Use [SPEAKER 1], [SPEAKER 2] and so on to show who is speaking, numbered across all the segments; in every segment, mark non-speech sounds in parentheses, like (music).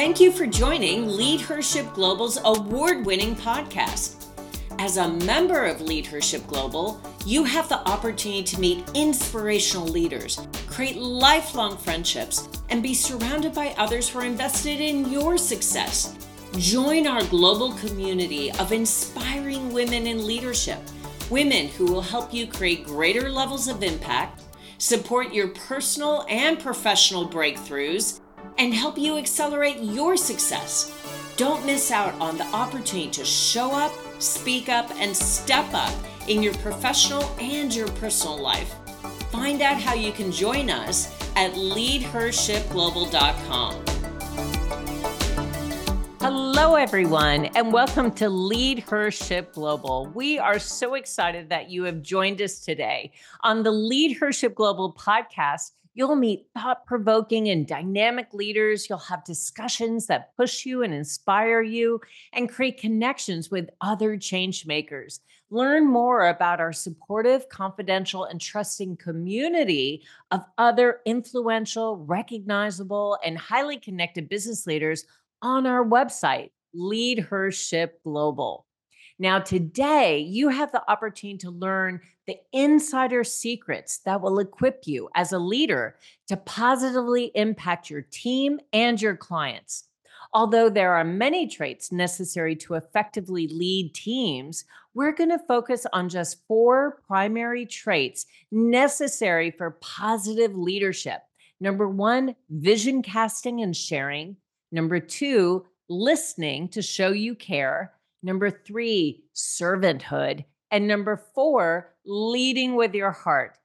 [SPEAKER 1] Thank you for joining Leadership Global's award winning podcast. As a member of Leadership Global, you have the opportunity to meet inspirational leaders, create lifelong friendships, and be surrounded by others who are invested in your success. Join our global community of inspiring women in leadership, women who will help you create greater levels of impact, support your personal and professional breakthroughs and help you accelerate your success. Don't miss out on the opportunity to show up, speak up, and step up in your professional and your personal life. Find out how you can join us at leadhershipglobal.com. Hello, everyone, and welcome to Lead Her Ship Global. We are so excited that you have joined us today on the Lead Her Ship Global podcast You'll meet thought provoking and dynamic leaders. You'll have discussions that push you and inspire you and create connections with other change makers. Learn more about our supportive, confidential, and trusting community of other influential, recognizable, and highly connected business leaders on our website, Lead Her Ship Global. Now, today, you have the opportunity to learn the insider secrets that will equip you as a leader to positively impact your team and your clients. Although there are many traits necessary to effectively lead teams, we're going to focus on just four primary traits necessary for positive leadership. Number one, vision casting and sharing. Number two, listening to show you care. Number three, servanthood. And number four, leading with your heart.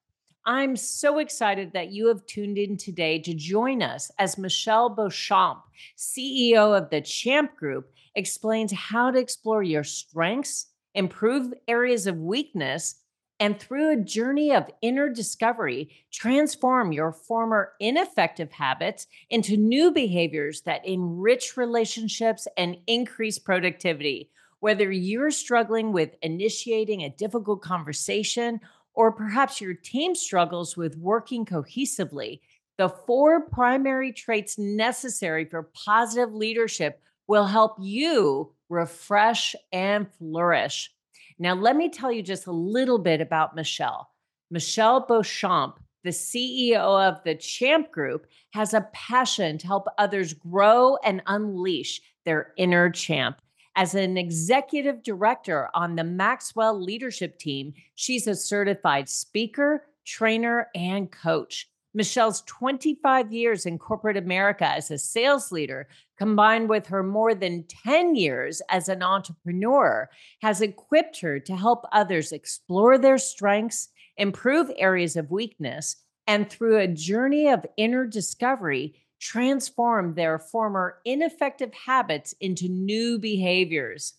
[SPEAKER 1] I'm so excited that you have tuned in today to join us as Michelle Beauchamp, CEO of the Champ Group, explains how to explore your strengths, improve areas of weakness, and through a journey of inner discovery, transform your former ineffective habits into new behaviors that enrich relationships and increase productivity. Whether you're struggling with initiating a difficult conversation or perhaps your team struggles with working cohesively, the four primary traits necessary for positive leadership will help you refresh and flourish. Now, let me tell you just a little bit about Michelle. Michelle Beauchamp, the CEO of the Champ Group, has a passion to help others grow and unleash their inner champ. As an executive director on the Maxwell leadership team, she's a certified speaker, trainer, and coach. Michelle's 25 years in corporate America as a sales leader, combined with her more than 10 years as an entrepreneur, has equipped her to help others explore their strengths, improve areas of weakness, and through a journey of inner discovery, transform their former ineffective habits into new behaviors.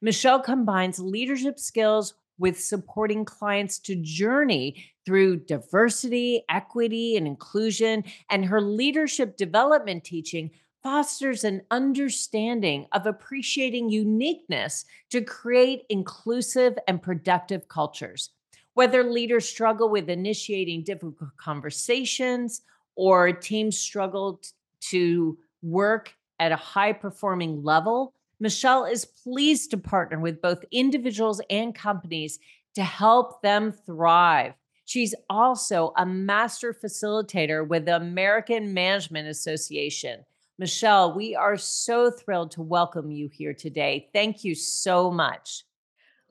[SPEAKER 1] Michelle combines leadership skills with supporting clients to journey through diversity, equity, and inclusion. And her leadership development teaching fosters an understanding of appreciating uniqueness to create inclusive and productive cultures. Whether leaders struggle with initiating difficult conversations or teams struggled to work at a high performing level, Michelle is pleased to partner with both individuals and companies to help them thrive. She's also a master facilitator with the American Management Association. Michelle, we are so thrilled to welcome you here today. Thank you so much.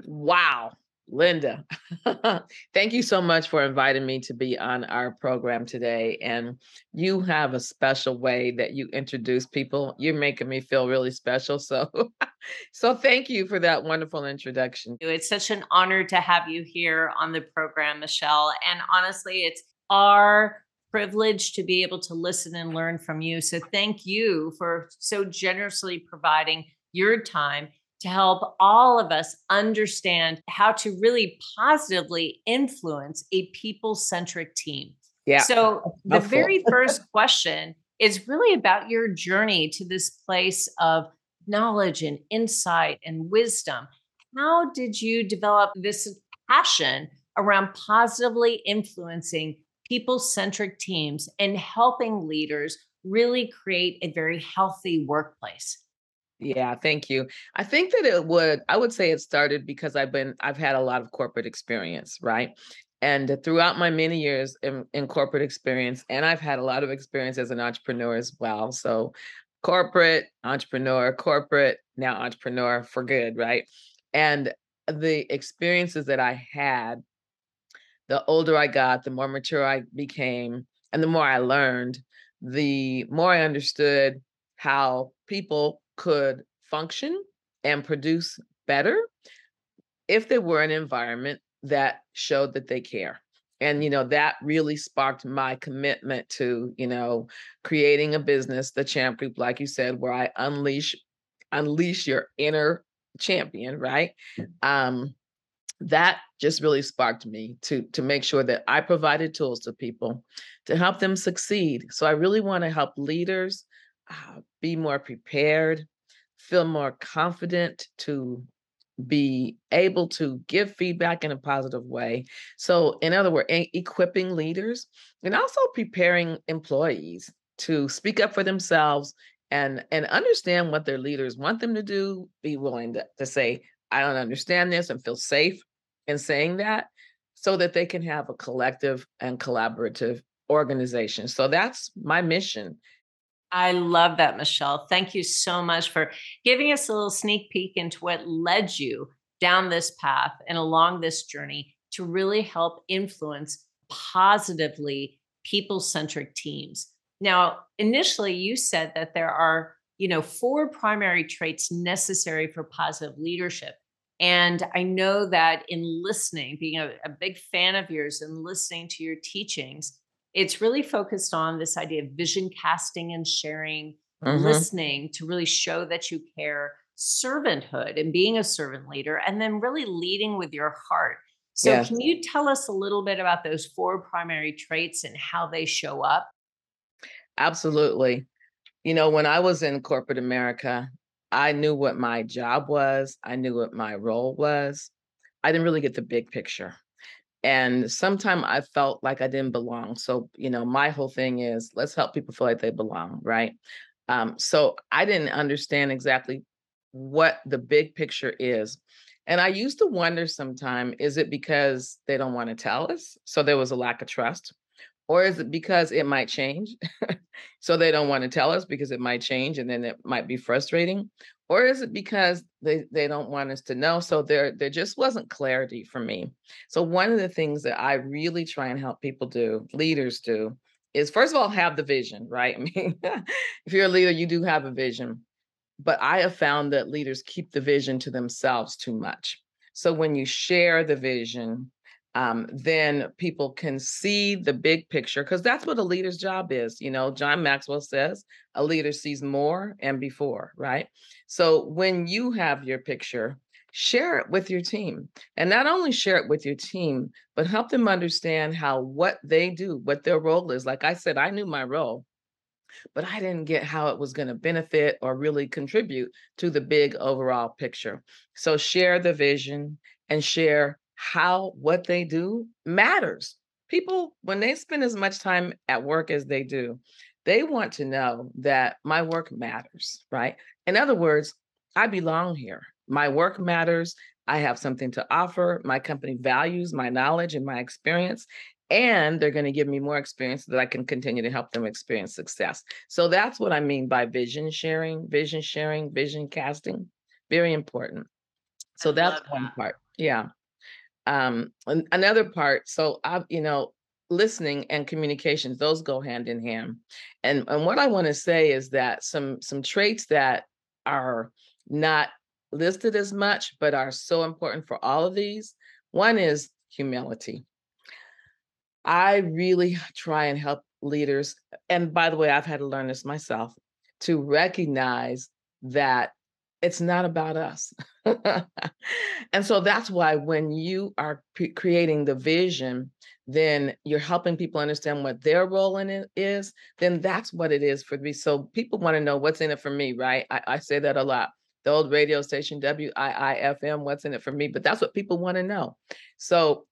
[SPEAKER 2] Wow. Linda, (laughs) thank you so much for inviting me to be on our program today. And you have a special way that you introduce people. You're making me feel really special. So, (laughs) so thank you for that wonderful introduction.
[SPEAKER 1] It's such an honor to have you here on the program, Michelle. And honestly, it's our privilege to be able to listen and learn from you. So, thank you for so generously providing your time to help all of us understand how to really positively influence a people centric team. Yeah. So, the very first question is really about your journey to this place of knowledge and insight and wisdom. How did you develop this passion around positively influencing people centric teams and helping leaders really create a very healthy workplace?
[SPEAKER 2] Yeah, thank you. I think that it would, I would say it started because I've been, I've had a lot of corporate experience, right? And throughout my many years in, in corporate experience, and I've had a lot of experience as an entrepreneur as well. So, corporate, entrepreneur, corporate, now entrepreneur for good, right? And the experiences that I had, the older I got, the more mature I became, and the more I learned, the more I understood how people could function and produce better if they were an environment that showed that they care. And you know that really sparked my commitment to you know creating a business the champ group like you said where i unleash unleash your inner champion right? Um that just really sparked me to to make sure that i provided tools to people to help them succeed. So i really want to help leaders uh, be more prepared feel more confident to be able to give feedback in a positive way. So, in other words, equipping leaders and also preparing employees to speak up for themselves and and understand what their leaders want them to do. Be willing to, to say, "I don't understand this," and feel safe in saying that, so that they can have a collective and collaborative organization. So that's my mission
[SPEAKER 1] I love that, Michelle. Thank you so much for giving us a little sneak peek into what led you down this path and along this journey to really help influence positively people centric teams. Now, initially, you said that there are you know four primary traits necessary for positive leadership and i know that in listening being a, a, big fan of yours and listening to your teachings it's really focused on this idea of vision casting and sharing, mm-hmm. listening to really show that you care, servanthood and being a servant leader, and then really leading with your heart. So, yes. can you tell us a little bit about those four primary traits and how they show up?
[SPEAKER 2] Absolutely. You know, when I was in corporate America, I knew what my job was, I knew what my role was. I didn't really get the big picture and sometimes i felt like i didn't belong so you know my whole thing is let's help people feel like they belong right? Um, so i didn't understand exactly what the big picture is and i used to wonder sometime is it because they don't want to tell us so there was a lack of trust or is it because it might change (laughs) so they don't want to tell us because it might change and then it might be frustrating or is it because they, they don't want us to know? So there there just wasn't clarity for me. So one of the things that i really try and help people do leaders do is first of all have the vision right? (laughs) I mean if you're a leader you do have a vision. But i have found that leaders keep the vision to themselves too much. So when you share the vision um, then people can see the big picture because that's what a leader's job is. You know, John Maxwell says a leader sees more and before, right? So when you have your picture, share it with your team and not only share it with your team but help them understand how what they do what their role is like i said i knew my role but i didn't get how it was going to benefit or really contribute to the big overall picture so share the vision and share how what they do matters. People, when they spend as much time at work as they do, they want to know that my work matters, right? In other words, I belong here. My work matters. I have something to offer. My company values my knowledge and my experience, and they're going to give me more experience so that I can continue to help them experience success. So that's what I mean by vision sharing, vision sharing, vision casting. Very important. So that's one that. part. Yeah um another part so i you know listening and communications those go hand in hand. And and what i want to say is that some some traits that are not listed as much but are so important for all of these one is humility. I really try and help leaders and by the way i've had to learn this myself to recognize that it's not about us. (laughs) and so that's why when you are pre- creating the vision, then you're helping people understand what their role in it is. Then that's what it is for me. So people want to know what's in it for me, right? I, I say that a lot. The old radio station WIIFM, what's in it for me? But that's what people want to know. So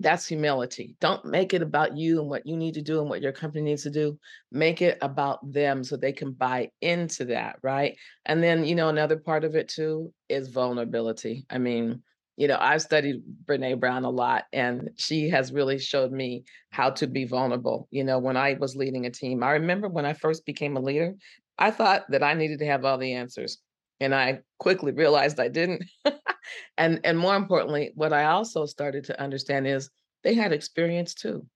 [SPEAKER 2] that's humility. Don't make it about you and what you need to do and what your company needs to do. Make it about them so they can buy into that, right? And then, you know, another part of it too is vulnerability. I mean, you know, I've studied Brene Brown a lot, and she has really showed me how to be vulnerable. You know, when I was leading a team, I remember when I first became a leader, I thought that I needed to have all the answers. And I quickly realized I didn't. (laughs) and and more importantly, what I also started to understand is they had experience too.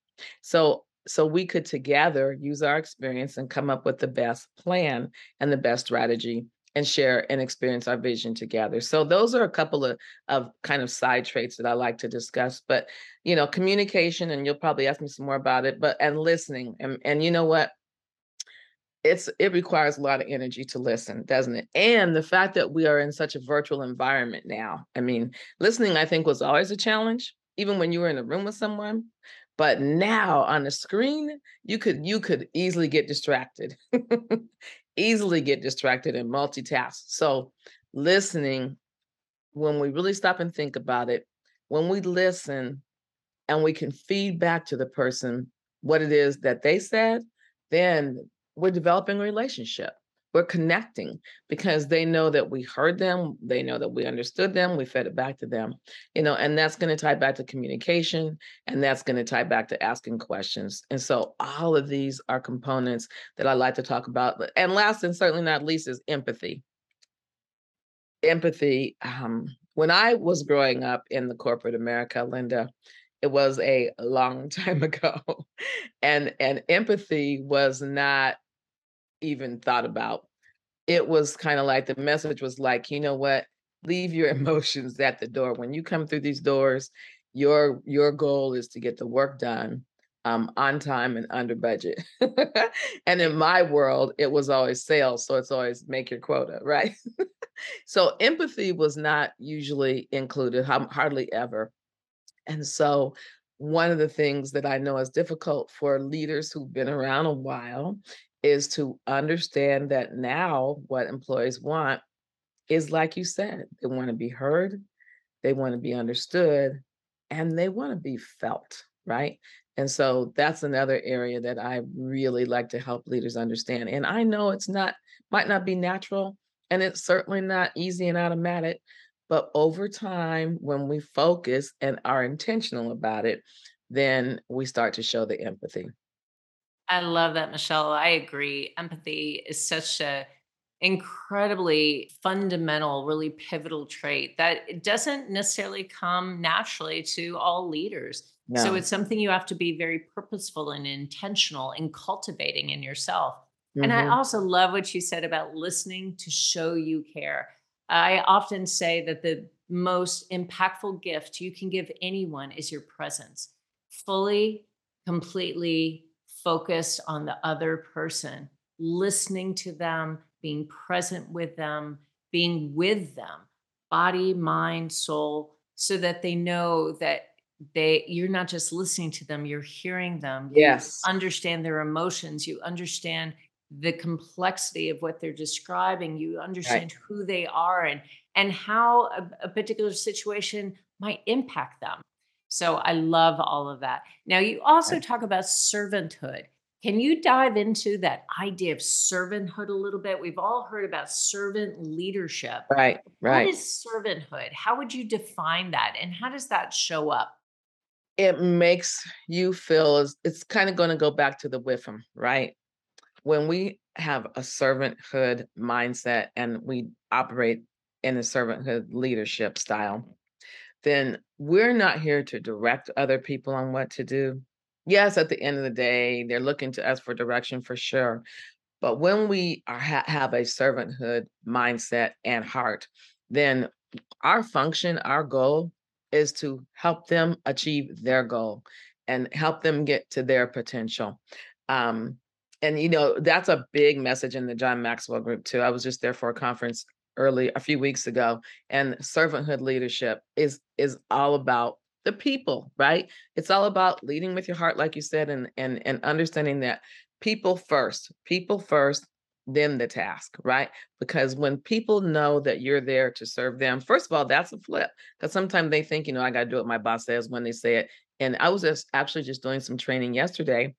[SPEAKER 2] So so we could together use our experience and come up with the best plan and the best strategy and share and experience our vision together. So those are a couple of of kind of side traits that I like to discuss. But you know, communication, and you'll probably ask me some more about it, but and listening. And and you know what? It's it requires a lot of energy to listen, doesn't it? And the fact that we are in such a virtual environment now. I mean, listening, I think, was always a challenge, even when you were in a room with someone. But now on the screen, you could you could easily get distracted. (laughs) easily get distracted and multitask. So, listening, when we really stop and think about it, when we listen and we can feed back to the person what it is that they said, then we're developing a relationship. We're connecting because they know that we heard them they know that we understood them we fed it back to them you know and that's going to tie back to communication and that's going to tie back to asking questions and so all of these are components that i like to talk about and last and certainly not least is empathy. Empathy um, when i was growing up in the corporate america linda it was a long (laughs) time ago and and empathy was not even thought about. It was kind of like the message was like, you know what? Leave your (laughs) emotions at the door. When you come through these doors, your your goal is to get the work done um, on time and under budget. (laughs) and in my world, it was always sales. So it's always make your quota, (laughs) right? so empathy was not usually included, hardly ever. And so one of the things that I know is difficult for leaders who've been around a while is to understand that now what employees want is like you said, they want to be heard, they want to be understood, and they want to be felt, right? And so that's another area that I really like to help leaders understand. And I know it's not, might not be natural, and it's certainly not easy and automatic, but over time, when we focus and are intentional about it, then we start to show the empathy.
[SPEAKER 1] I love that, Michelle. I agree. Empathy is such a incredibly fundamental, really pivotal trait that it doesn't necessarily come naturally to all leaders. No. So it's something you have to be very purposeful and intentional in cultivating in yourself. Mm-hmm. And I mm-hmm. also love what you said about listening to show you care. I often say that the most impactful gift you can give anyone is your presence, fully, completely focused on the other person, listening to them, being present with them, being with them, body, mind, soul, so that they know that they you're not just listening to them, you're hearing them.
[SPEAKER 2] Yes.
[SPEAKER 1] You understand their emotions, you understand the complexity of what they're describing, you understand right. who they are and and how a, a particular situation might impact them. So I love all of that. Now, you also talk about servanthood. Can you dive into that idea of servanthood a little bit? We've all heard about servant leadership.
[SPEAKER 2] Right, right.
[SPEAKER 1] What is servanthood? How would you define that? And how does that show up?
[SPEAKER 2] It makes you feel as it's kind of going to go back to the WIFM, right? When we have a servanthood mindset and we operate in a servanthood leadership style, then we're not here to direct other people on what to do. Yes, at the end of the day, they're looking to us for direction for sure. But when we are, ha- have a servanthood mindset and heart, then our function, our goal is to help them achieve their goal and help them get to their potential. Um, and you know that's a big message in the John Maxwell group too. I was just there for a conference early a few weeks ago and servanthood leadership is is all about the people right it's all about leading with your heart like you said and and and understanding that people first people first then the task right because when people know that you're there to serve them first of all that's a flip because sometimes they think you know i got to do what my boss says when they say it And I was just actually just doing some training yesterday.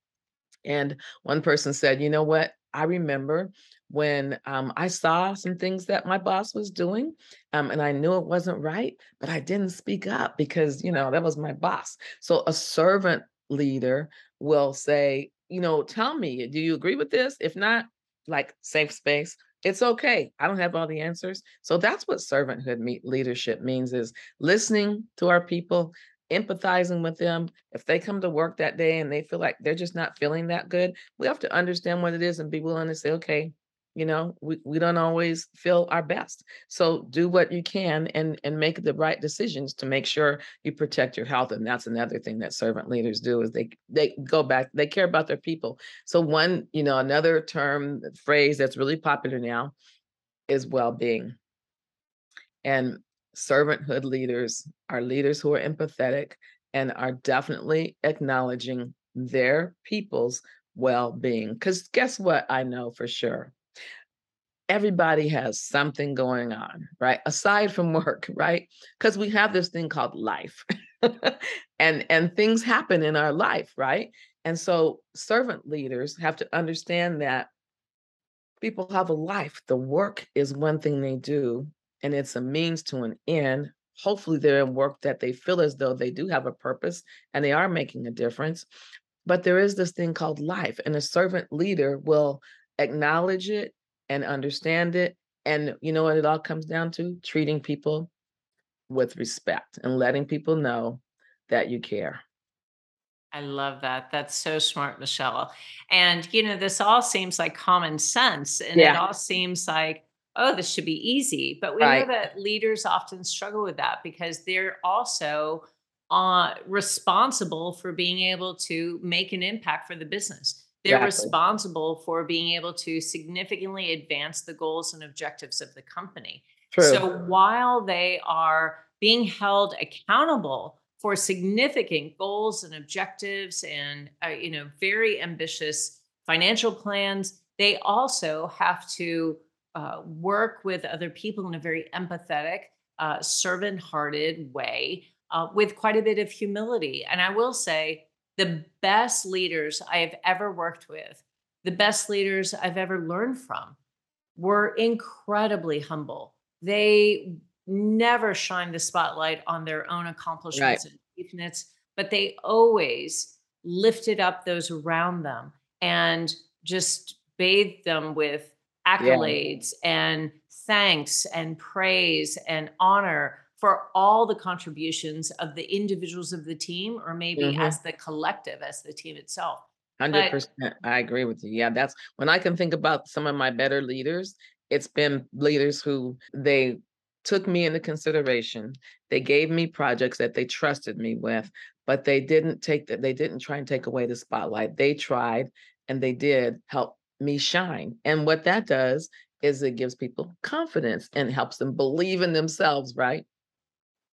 [SPEAKER 2] And one person said, you know what? I remember when um, I saw some things that my boss was doing, um, and I knew it wasn't right, but I didn't speak up because, you know, that was my boss. So a servant leader will say, you know, tell me, do you agree with this? If not, like safe space, it's okay. I don't have all the answers. So that's what servanthood me- leadership means is listening to our people, empathizing with them. If they come to work that day and they feel like they're just not feeling that good, we have to understand what it is and be willing to say, okay, you know we, we don't always feel our best. So do what you can and and make the right decisions to make sure you protect your health and that's another thing that servant leaders do is they they go back they care about their people. So one you know another term uh, phrase that's really popular now is well-being. And servanthood leaders are leaders who are empathetic and are definitely acknowledging their people's well-being. Because guess what? I know for sure everybody has something going on, right? Aside from (laughs) work, right? Because we have this thing called life. (laughs) and and things happen in our life, right? And so servant leaders have to understand that people have a life. The work is one thing they do, and it's a means to an end. Hopefully, they're in work that they feel as though they do have a purpose and they are making a difference. But there is this thing called life, and a servant leader will acknowledge it and understand it. And you know what it all comes down to? Treating people with respect and letting people know that you care.
[SPEAKER 1] I love that. That's so smart, Michelle. And, you know, this all seems like common sense and it all seems like, oh, this should be easy. But we know that leaders often struggle with that because they're also uh, responsible for being able to make an impact for the business. They're
[SPEAKER 2] Exactly.
[SPEAKER 1] responsible for being able to significantly advance the goals and objectives of the company.
[SPEAKER 2] True.
[SPEAKER 1] So while they are being held accountable for significant goals and objectives and uh, you know very ambitious financial plans, they also have to uh, work with other people in a very empathetic, uh, servant-hearted way uh, with quite a bit of humility. And I will say the best leaders I have ever worked with, the best leaders I've ever learned from were incredibly humble. They never shined the spotlight on their own
[SPEAKER 2] Right.
[SPEAKER 1] accomplishments and achievements, but they always lifted up those around them and just bathed them with
[SPEAKER 2] Yeah.
[SPEAKER 1] accolades and thanks and praise and honor for all the contributions of the individuals of the team or maybe
[SPEAKER 2] hmm
[SPEAKER 1] as the collective as the team itself
[SPEAKER 2] 100%. I agree with you. Yeah, that's when I can think about some of my better leaders, it's been leaders who they took me into consideration. They gave me projects that they trusted me with, but they didn't take that, they didn't try and take away the spotlight. They tried and they did help me shine. And what that does is it gives people confidence and helps them believe in themselves, right?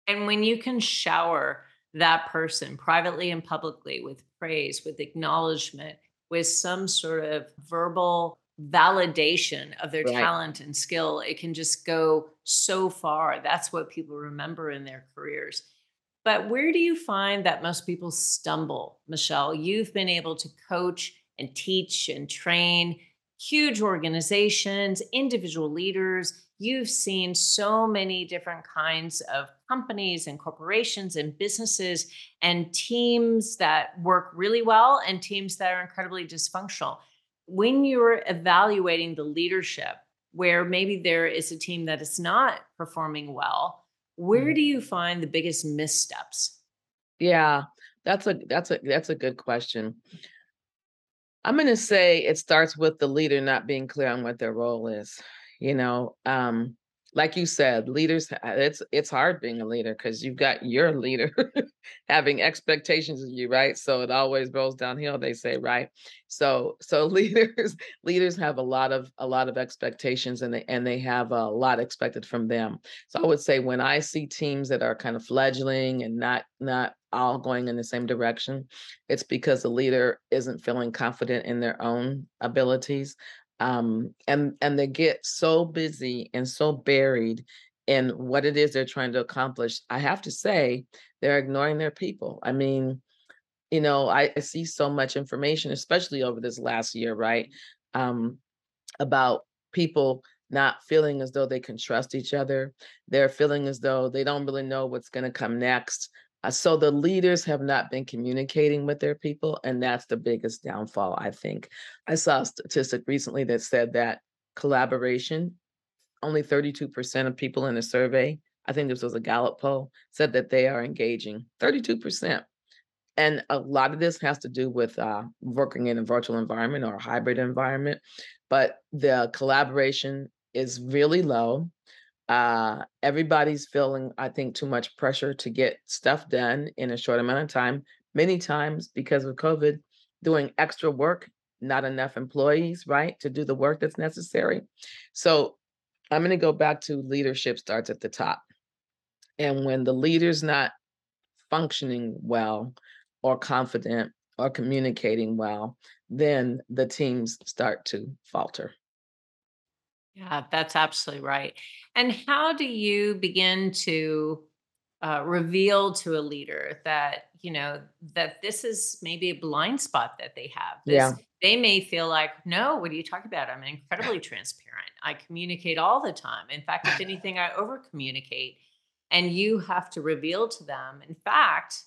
[SPEAKER 1] And when you can shower that person privately and publicly with praise, with acknowledgement, with some sort of verbal validation of their
[SPEAKER 2] Right.
[SPEAKER 1] talent and skill, it can just go so far. That's what people remember in their careers. But where do you find that most people stumble, Michelle? You've been able to coach and teach and train huge organizations, individual leaders. You've seen so many different kinds of companies and corporations and businesses and teams that work really well and teams that are incredibly dysfunctional. When you're evaluating the leadership, where maybe there is a team that is not performing well, where
[SPEAKER 2] Mhm.
[SPEAKER 1] do you find the biggest missteps?
[SPEAKER 2] Yeah, that's a that's a that's a good question. I'm going to say it starts with the leader not being clear on what their role is. You know, um, like you said, leaders it's it's hard being a leader because you've got your leader (laughs) having expectations of you, right? So it always rolls downhill, they say, right? So so (laughs) leaders leaders have a lot of a lot of expectations and they and they have a lot expected from them. So I would say when I see teams that are kind of fledgling and not not all going in the same direction, it's because the leader isn't feeling confident in their own abilities. Um, and and they get so busy and so buried in what it is they're trying to accomplish. I have to say, they're ignoring their people. I mean, you know, I, I see so much information, especially over this last year, right? Um, about people not feeling as though they can trust each other. They're feeling as though they don't really know what's going to come next. Uh, so the leaders have not been communicating with their people, and that's the biggest downfall, I think. I saw a statistic recently that said that collaboration, only 32% of people in a survey, I think this was a Gallup poll, said that they are engaging. 32%. And a lot of this has to do with uh, working in a virtual environment or a hybrid environment, but the collaboration is really low. Uh, everybody's feeling, I think, too much pressure to get stuff done in a short amount of time. Many times, because of COVID, doing extra work, not enough employees, right, to do the work that's necessary. So I'm going to go back to leadership starts at the top. And when the leader's not functioning well or confident or communicating well, then the teams start to falter.
[SPEAKER 1] Yeah, that's absolutely right. And how do you begin to uh, reveal to a leader that you know that this is maybe a blind spot that they have? This,
[SPEAKER 2] Yeah.
[SPEAKER 1] they may feel like, no, what are you talking about? I'm incredibly (laughs) transparent. I communicate all the time. In fact, if (laughs) anything, I over communicate. And you have to reveal to them, in fact,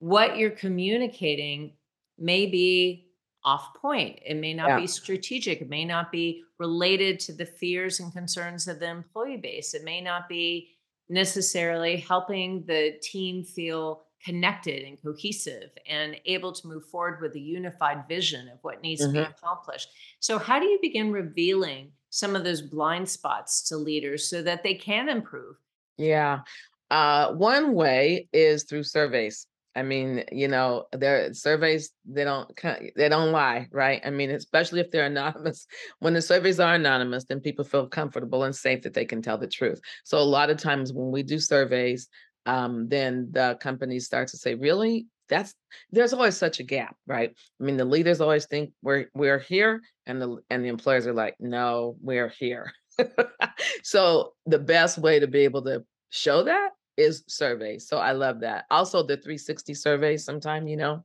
[SPEAKER 1] what you're communicating may be off point. It may not
[SPEAKER 2] Yeah.
[SPEAKER 1] be strategic. It may not be related to the fears and concerns of the employee base. It may not be necessarily helping the team feel connected and cohesive and able to move forward with a unified vision of what needs to be
[SPEAKER 2] Mhm.
[SPEAKER 1] accomplished. So, how do you begin revealing some of those blind spots to leaders so that they can improve?
[SPEAKER 2] Yeah. Uh, one way is through surveys. I mean, you know, their surveys they don't they don't lie, right? I mean, especially if they're anonymous. (laughs) When the surveys are anonymous, then people feel comfortable and safe that they can tell the truth. So a lot of times when we do surveys, um, then the companies start to say, "Really? That's there's always such a gap, right? I mean, the leaders always think we're we're here, and the and the employers are like, "No, we're here." (laughs) so the best way to be able to show that is surveys. So I love that. Also, the 360 surveys, sometimes, you know,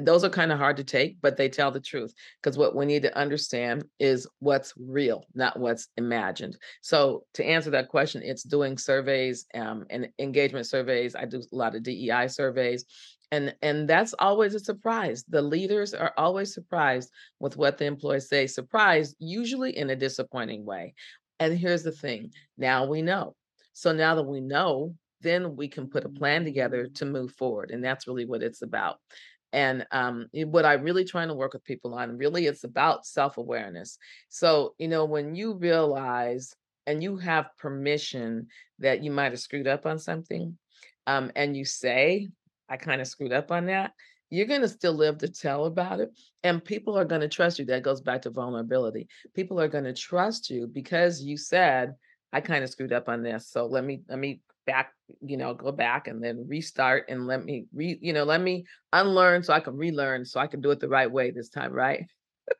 [SPEAKER 2] those are kind of hard to take, but they tell the truth. Because what we need to understand is what's real, not what's imagined. So to answer that question, it's doing surveys um, and engagement surveys. I do a lot of DEI surveys. And, and that's always a surprise. The leaders are always surprised with what the employees say, surprised usually in a disappointing way. And here's the thing now we know. So now that we know, then we can put a plan together to move forward. And that's really what it's about. And um, what I'm really trying to work with people on, really, it's about self awareness. So, you know, when you realize and you have permission that you might have screwed up on something, um, and you say, I kind of screwed up on that, you're going to still live to tell about it. And people are going to trust you. That goes back to vulnerability. People are going to trust you because you said, I kind of screwed up on this. So let me, let me back, you know, go back and then restart and let me re, you know, let me unlearn so I can relearn so I can do it the right way this time, right? (laughs)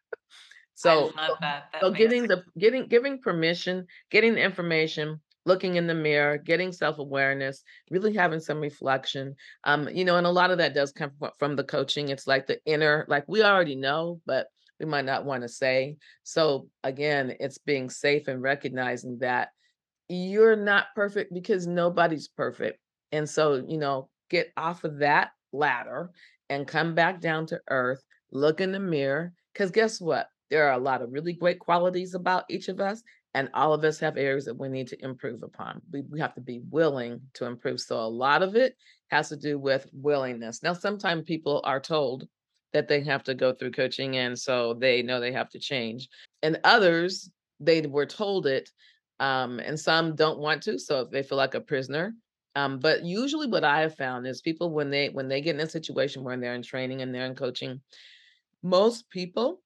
[SPEAKER 2] So
[SPEAKER 1] that.
[SPEAKER 2] so
[SPEAKER 1] That makes
[SPEAKER 2] getting the getting giving permission, getting information, looking in the mirror, getting self-awareness, really having some reflection. Um, you know, and a lot of that does come from, from the coaching. It's like the inner, like we already know, but we might not want to say. So again, it's being safe and recognizing that you're not perfect because nobody's perfect. And so, you know, get off of that ladder and come back down to earth, look in the mirror. Because guess what? There are a lot of really great qualities about each of us, and all of us have areas that we need to improve upon. We, we have to be willing to improve. So, a lot of it has to do with willingness. Now, sometimes people are told that they have to go through coaching, and so they know they have to change. And others, they were told it um, and some don't want to, so if they feel like a prisoner. Um, but usually, what I have found is people when they when they get in a situation where they're in training and they're in coaching, most people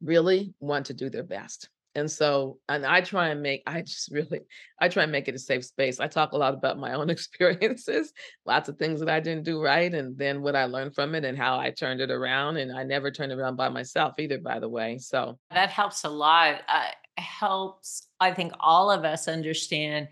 [SPEAKER 2] really want to do their best. And so, and I try and make, I just (laughs) really, I try and make it a safe space. I talk a lot about my own (laughs) experiences, lots of things that I didn't do right, and then what I learned from it and how I turned it around. And I never turned it around by myself either, by the way. So,
[SPEAKER 1] That helps a lot. Uh, helps, I think, all of us understand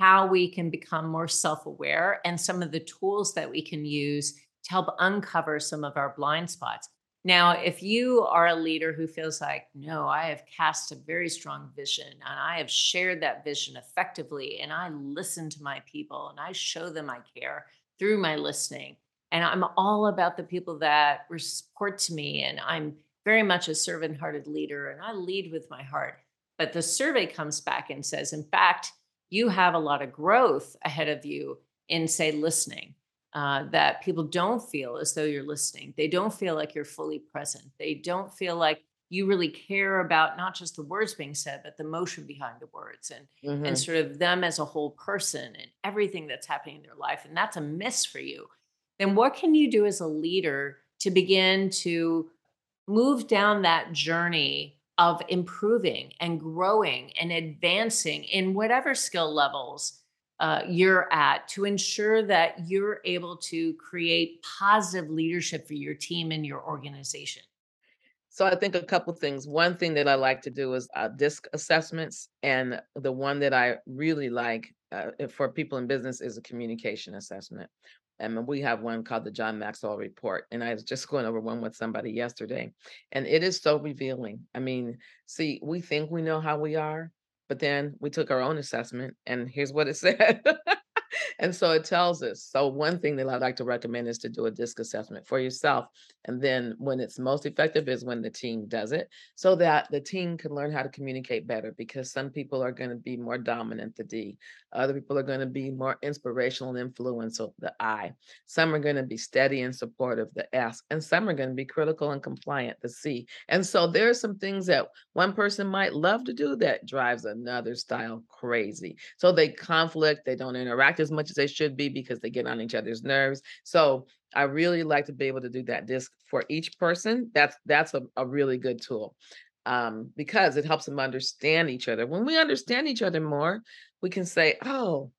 [SPEAKER 1] how we can become more self aware and some of the tools that we can use to help uncover some of our blind spots. Now, if you are a leader who feels like, no, I have cast a very strong vision and I have shared that vision effectively, and I listen to my people and I show them I care through my listening, and I'm all about the people that report to me, and I'm very much a servant hearted leader and I lead with my heart. But the survey comes back and says, in fact, you have a lot of growth ahead of you in, say, listening. Uh, that people don't feel as though you're listening. They don't feel like you're fully present. They don't feel like you really care about not just the words being said, but the motion behind the words and mm-hmm. and sort of them as a whole person and everything that's happening in their life. And that's a miss for you. Then what can you do as a leader to begin to move down that journey of improving and growing and advancing in whatever skill levels uh, you're at to ensure that you're able to create positive leadership for your team and your organization?
[SPEAKER 2] So I think a couple things. One thing that I like to do is uh, disc assessments, and the one that I really like uh, for people in business is a communication assessment. And we have one called the John Maxwell Report. And I was just going over one with somebody yesterday. And it is so revealing. I mean, see, we think we know how we are, but then we took our own assessment and here's what it (laughs) said. And so it tells us. So one thing that I'd like to recommend is to do a disc assessment for yourself. And then when it's most effective is when the team does it so that the team can learn how to communicate better because some people are going to be more dominant, the D. Other people are going to be more inspirational and influential, the I. Some are going to be steady and supportive, the S. And some are going to be critical and compliant, the C. And so there are some things that one person might love to do that drives another style crazy. So they conflict, they don't interact as much as they should be because they get on each other's nerves. So I really like to be able to do that disc for each person. That's that's a, a really good tool um, because it helps them understand each other. When we understand each other more, we can say, "Oh,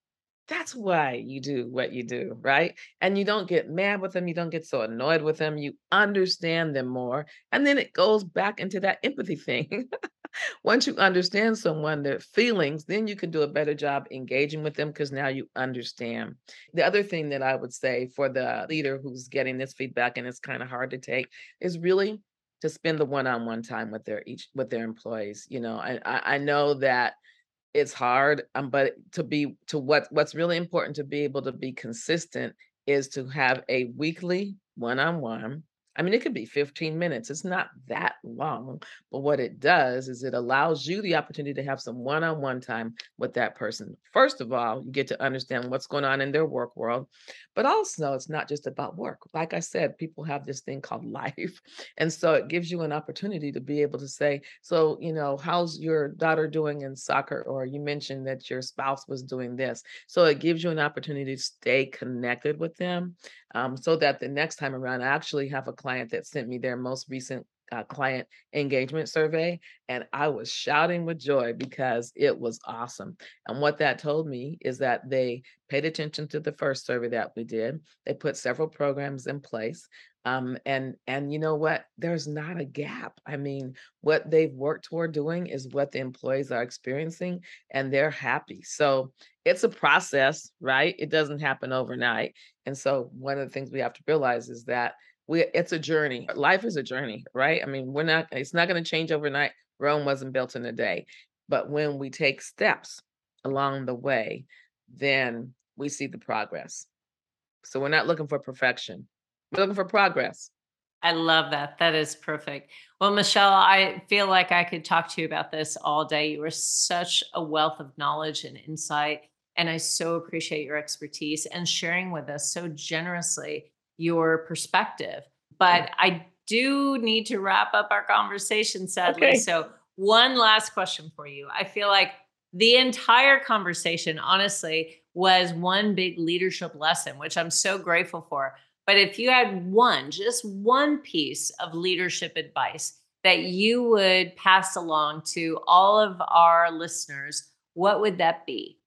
[SPEAKER 2] that's why you do what you do, right?" And you don't get mad with them. You don't get so annoyed with them. You understand them more, and then it goes back into that empathy thing. (laughs) once you understand someone, their feelings, then you can do a better job engaging with them because now you understand. The other thing that I would say for the leader who's getting this feedback and it's kind of hard to take is really to spend the one-on-one time with their each with their employees. You know, I I know that it's hard, um, but to be to what what's really important to be able to be consistent is to have a weekly one-on-one I mean, it could be 15 minutes. It's not that long, but what it does is it allows you the opportunity to have some one on one time with that person. First of all, you get to understand what's going on in their work world, but also it's not just about work. Like I said, people have this thing called (laughs) life. And so it gives you an opportunity to be able to say, So, you know, how's your daughter doing in soccer? Or you mentioned that your spouse was doing this. So it gives you an opportunity to stay connected with them um, so that the next time around, I actually have a client that sent me their most recent uh, client engagement survey, and I was shouting with joy because it was awesome. And what that told me is that they paid attention to the first survey that we did. They put several programs in place. Um, and and you know what? There's not a gap. I mean, what they've worked toward doing is what the employees are experiencing, and they're happy. So it's a process, right? It doesn't happen overnight. And so one of the things we have to realize is that we it's a journey. Life is a journey, right? I mean, we're not it's not going to change overnight. Rome wasn't built in a day. But when we take steps along the way, then we see the progress. So we're not looking for perfection. We're looking for progress.
[SPEAKER 1] I love that. That is perfect. Well, Michelle, I feel like I could talk to you about this all day. You are such a wealth of knowledge and insight. And I so appreciate your expertise and sharing with us so generously your perspective. But I do need to wrap up our conversation, sadly. Okay. So, one last question for you. I feel like the entire conversation, honestly, was one big leadership lesson, which I'm so grateful for. But if you had one, just one piece of leadership advice that you would pass along to all of our listeners, what would that be?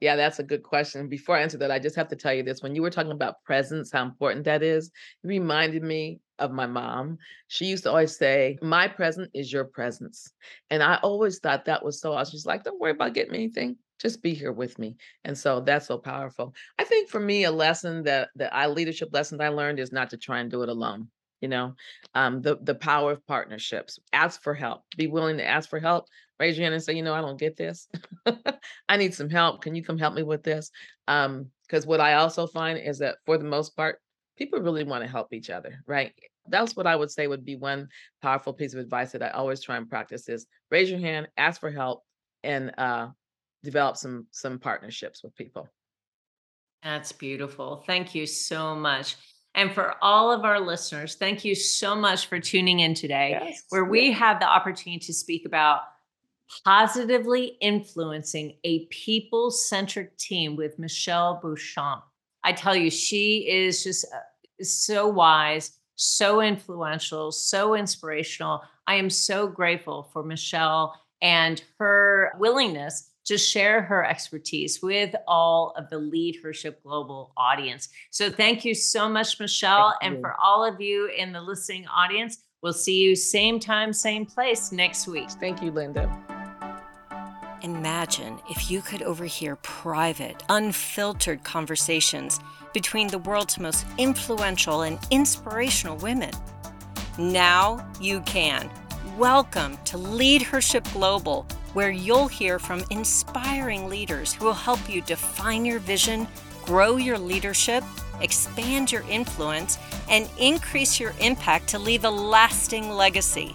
[SPEAKER 2] Yeah, that's a good question. Before I answer that, I just have to tell you this. When you were talking about presence, how important that is, it reminded me of my mom. She used to always say, My present is your presence. And I always thought that was so awesome. She's like, Don't worry about getting anything just be here with me. And so that's so powerful. I think for me, a lesson that that I leadership lesson I learned is not to try and do it alone. You know, um, the the power of partnerships. Ask for help. Be willing to ask for help. Raise your hand and say, you know, I don't get this. (laughs) I need some help. Can you come help me with this? Um, because what I also find is that for the most part, people really want to help each other, right? That's what I would say would be one powerful piece of advice that I always try and practice is raise your hand, ask for help, and uh, develop some some partnerships with people.
[SPEAKER 1] That's beautiful. Thank you so much. And for all of our listeners, thank you so much for tuning in today, yes. where we have the opportunity to speak about positively influencing a people centric team with Michelle Beauchamp. I tell you, she is just uh, so wise, so influential, so inspirational. I am so grateful for Michelle and her willingness to share her expertise with all of the Leadership Global audience. So thank you so much, Michelle. and for all of you in the listening audience, we'll see you same time, same place next week.
[SPEAKER 2] Thank you, Linda.
[SPEAKER 1] Imagine if you could overhear private, unfiltered conversations between the world's most influential and inspirational women. Now you can. Welcome to Leadership Global, where you'll hear from inspiring leaders who will help you define your vision, grow your leadership, expand your influence, and increase your impact to leave a lasting legacy.